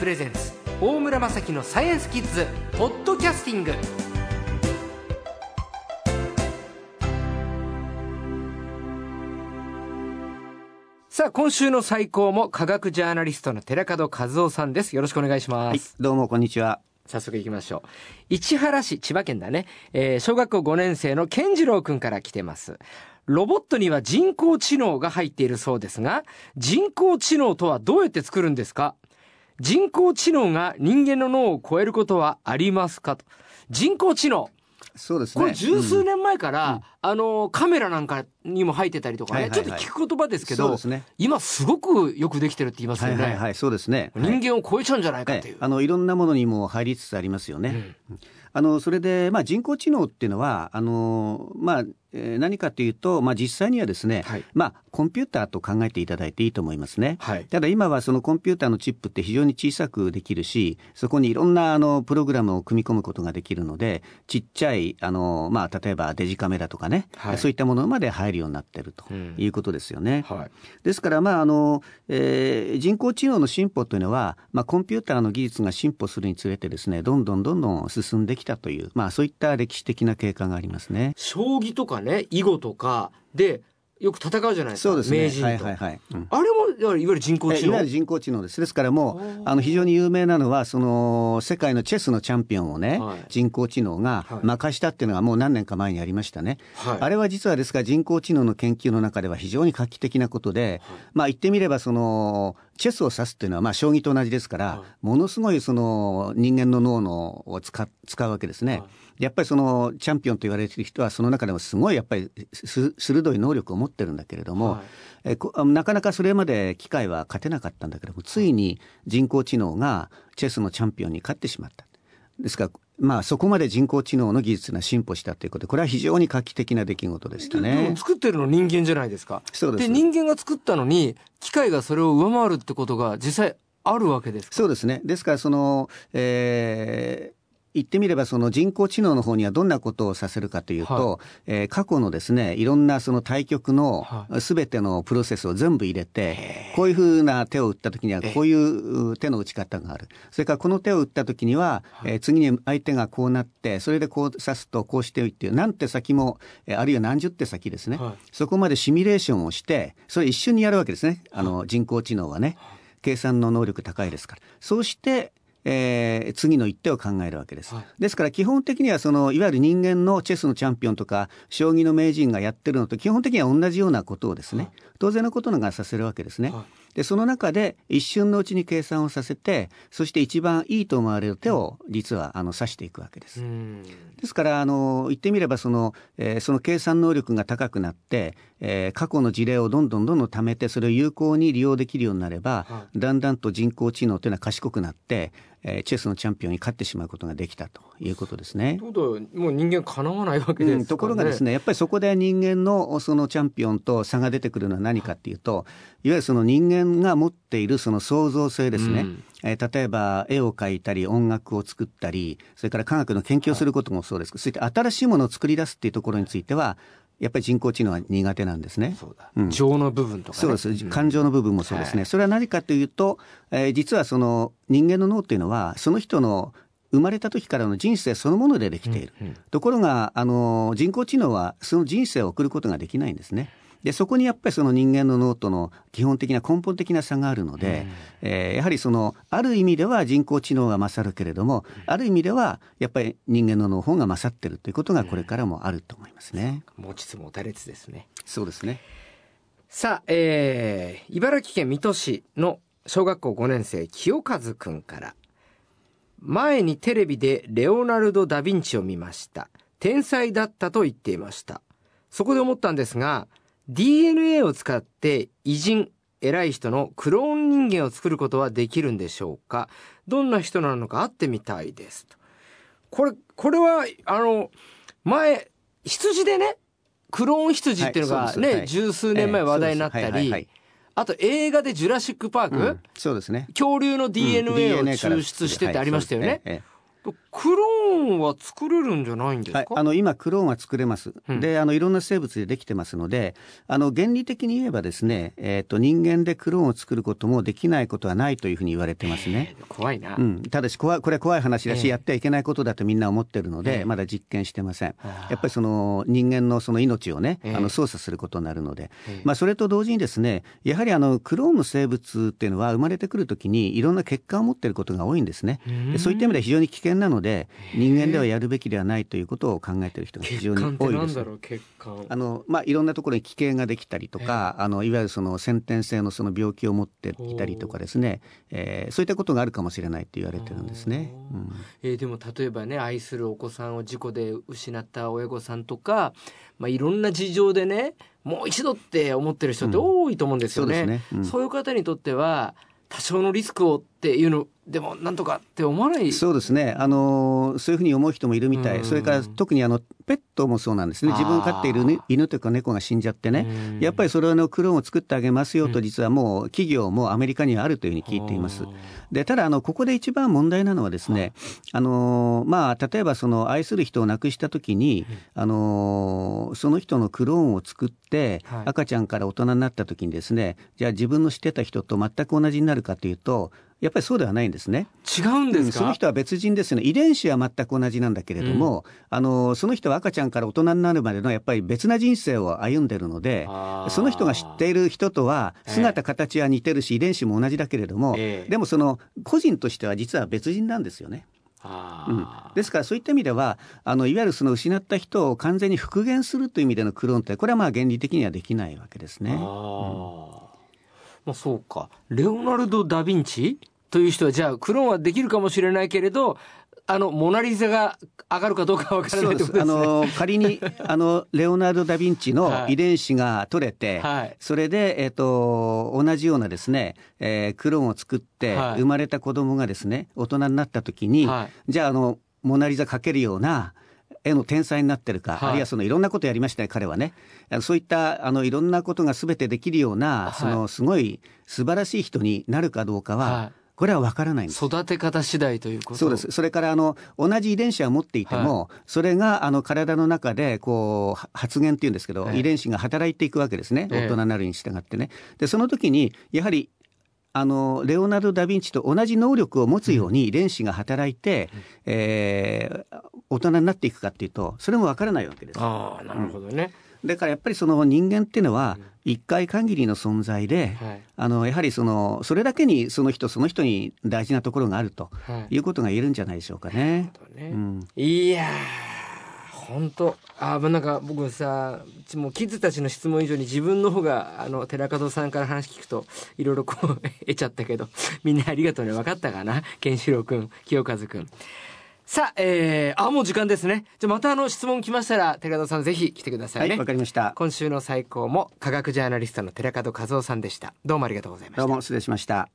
プレゼンツ大村雅樹のサイエンスキッズポッドキャスティング。さあ今週の最高も科学ジャーナリストの寺門和夫さんです。よろしくお願いします、はいどうもこんにちは。早速行きましょう。市原市千葉県だね、えー、小学校5年生の健次郎くんから来てます。ロボットには人工知能が入っているそうですが人工知能とはどうやって作るんですか？人工知能が人間の脳を超えることはありますかと。人工知能。そうですね。これ十数年前から、うん、あの、カメラなんかにも入ってたりとかね、はいはいはい、ちょっと聞く言葉ですけど、ね、今すごくよくできてるって言いますよね。はいはい、はい、そうですね。人間を超えちゃうんじゃないかっていう。あの、いろんなものにも入りつつありますよね。うん。あのそれで、まあ、人工知能っていうのはあの、まあえー、何かというと、まあ、実際にはですね、はい、まあ、コンピューターと考えていただいていいと思いますね、はい、ただ今はそのコンピューターのチップって非常に小さくできるしそこにいろんなあのプログラムを組み込むことができるのでちっちゃいあの、まあ、例えばデジカメラとかね、はい、そういったものまで入るようになってるということですよね。うんはい、ですから、まああのえー、人工知能の進歩というのは、まあ、コンピューターの技術が進歩するにつれてですねどんどんどんどん進んできたという、まあ、そういった歴史的な経過がありますね。将棋とかね囲碁とかでよく戦うじゃないですか。そうですね。名人はいはいはい。うん、あれもいわゆる人工知能。いわゆる人工知能です。ですからもうあの非常に有名なのはその世界のチェスのチャンピオンをね、はい、人工知能が任したっていうのがもう何年か前にありましたね。はい、あれは実はですから人工知能の研究の中では非常に画期的なことで、はい、まあ言ってみればそのチェスを指すっていうのはまあ将棋と同じですから、ものすごいその人間の脳のを使使うわけですね。やっぱりそのチャンピオンと言われている人はその中でもすごいやっぱり鋭い能力を持ってるんだけれども、はい、えなかなかそれまで機械は勝てなかったんだけどもついに人工知能がチェスのチャンピオンに勝ってしまった。ですからまあそこまで人工知能の技術が進歩したということでこれは非常に画期的な出来事でしたね。作ってるの人間じゃないですか。そうです。で人間が作ったのに機械がそれを上回るってことが実際あるわけですそうですね。ですからその、えー、言ってみればその人工知能の方にはどんなことをさせるかというと、はい、えー、過去のですねいろんなその対局のすべてのプロセスを全部入れて、はい、こういうふうな手を打った時にはこういう手の打ち方がある。それからこの手を打った時には、はい、えー、次に相手がこうなってそれでこう指すとこうしておいて何手先も、えー、あるいは何十手先ですね、はい、そこまでシミュレーションをしてそれ一瞬にやるわけですね。あの人工知能はね。計算の能力高いですから。そうしてえー、次の一手を考えるわけです。はい、ですから基本的にはそのいわゆる人間のチェスのチャンピオンとか将棋の名人がやってるのと基本的には同じようなことをですね、はい、当然のことのがさせるわけですね。はい、でその中で一瞬のうちに計算をさせてそして一番いいと思われる手を実はあの指していくわけです。ですからあの言ってみればその、えー、その計算能力が高くなって、えー、過去の事例をどんどんどんどん貯めてそれを有効に利用できるようになれば、だんだんと人工知能というのは賢くなってえー、チェスのチャンピオンに勝ってしまうことができたということですね。ということはもう人間かなわないわけです、ねうん、ところがですねやっぱりそこで人間のそのチャンピオンと差が出てくるのは何かっていうといわゆるその人間が持っているその創造性ですね。うんえー、例えば絵を描いたり音楽を作ったりそれから科学の研究をすることもそうですけど、そういった新しいものを作り出すっていうところについてはやっぱり人工知能は苦手なんですね。うん、情の部分とか、ね、そうです。感情の部分もそうですね。はい、それは何かというと、えー、実はその人間の脳っていうのはその人の生まれた時からの人生そのものでできている。うんうん、ところがあの人工知能はその人生を送ることができないんですね。でそこにやっぱりその人間の脳との基本的な根本的な差があるので、うん、えー、やはりそのある意味では人工知能が勝るけれども、うん、ある意味ではやっぱり人間の脳方が勝ってるということがこれからもあると思いますね。うん、持ちつ持たれつですね。そうですね。さあ、えー、茨城県水戸市の小学校5年生清和くんから前にテレビでレオナルド・ダ・ヴィンチを見ました天才だったと言っていましたそこで思ったんですが DNA を使って偉人、偉い人のクローン人間を作ることはできるんでしょうか？どんな人なのか会ってみたいです。これ、これは、あの、前、羊でね、クローン羊っていうのがね、はい、十数年前話題になったり、あと映画でジュラシックパーク、うん、そうですね。恐竜の DNA を抽出してってありましたよね。クローーンは作れるんじゃないんですか、はい、あの今クローンは作れます、うん、であのいろんな生物でできてますのであの原理的に言えばですね、えーと、人間でクローンを作ることもできないことはないというふうに言われてますね、えー、怖いな、うん、ただし怖いこれは怖い話だし、えー、やってはいけないことだとみんな思ってるので、えー、まだ実験してません。やっぱりその人間のその命をね、あの操作することになるので、まあ、それと同時にですねやはりあのクローンの生物っていうのは生まれてくるときにいろんな結果を持っていることが多いんですね。でそういった意味では非常に危険なので人間ではやるべきではないということを考えている人が非常に多いです。あのまあいろんなところに危険ができたりとか、あのいわゆるその先天性のその病気を持っていたりとかですね、えー、そういったことがあるかもしれないと言われてるんですね。う。ん、えー、でも例えばね愛するお子さんを事故で失った親御さんとか、まあいろんな事情でねもう一度って思ってる人って多いと思うんですよね。うん、そうね。うん、そういう方にとっては多少のリスクをっていうのでもなんとかって思わない？そうですね。あのそういうふうに思う人もいるみたい、それから特にあのペットもそうなんですね。自分飼っている犬というか猫が死んじゃってね。やっぱりそれのクローンを作ってあげますよと実はもう企業もアメリカにはあるというふうに聞いています。でただあのここで一番問題なのはですね、あのまあ例えばその愛する人を亡くした時に、あのその人のクローンを作って赤ちゃんから大人になった時にですねじゃあ自分の知ってた人と全く同じになるかというとやっぱりそうではないんですね。違うんです、うん、その人は別人ですね。遺伝子は全く同じなんだけれども、うん、あの、その人は赤ちゃんから大人になるまでのやっぱり別な人生を歩んでるので、その人が知っている人とは姿形は似てるし、遺伝子も同じだけれども、えー、でもその個人としては実は別人なんですよね。うん、ですからそういった意味ではあのいわゆるその失った人を完全に復元するという意味でのクローンってこれはまあ原理的にはできないわけですね。あまあ、そうか。レオナルド・ダ・ヴィンチ？という人はじゃあクローンはできるかもしれないけれどあのモナ・リザが上がるかどうかわからないとです、ね、あの仮にあのレオナルド・ダ・ヴィンチの遺伝子が取れて、はい、それで、えーと、同じようなですね、えー、クローンを作って、はい、生まれた子供がですね大人になった時に、はい、じゃああのモナ・リザ描けるような絵の天才になってるか、はい、あるいはそのいろんなことやりましたね彼はね。そういったあのいろんなことが全てできるような、そのすごい素晴らしい人になるかどうかは、これは分からないんです。育て方次第ということ。そうです。それからあの同じ遺伝子は持っていても、はい、それがあの体の中でこう発現っていうんですけど、ええ、遺伝子が働いていくわけですね。大人になるに従ってね。でその時にやはりあのレオナルド・ダ・ヴィンチと同じ能力を持つように遺伝子が働いて、うん、えー、大人になっていくかっていうとそれも分からないわけです。あなるほどね、うん。だからやっぱりその人間っていうのは一回限りの存在で、あのやはりそのそれだけにその人その人に大事なところがあるとい。うことが言えるんじゃないでしょうかね。ね。うん、いや本当あなんか僕さもうキッズたちの質問以上に自分の方があの寺門さんから話聞くといろいろこう 得ちゃったけどみんなありがとうね。分かったかな？ケンシロウ君清和君。さあ、えー、あ、もう時間ですね。じゃまたあの質問来ましたら、寺門さんぜひ来てくださいね。はい、わかりました。今週の最高も科学ジャーナリストの寺門和夫さんでした。どうもありがとうございました。どうも失礼しました。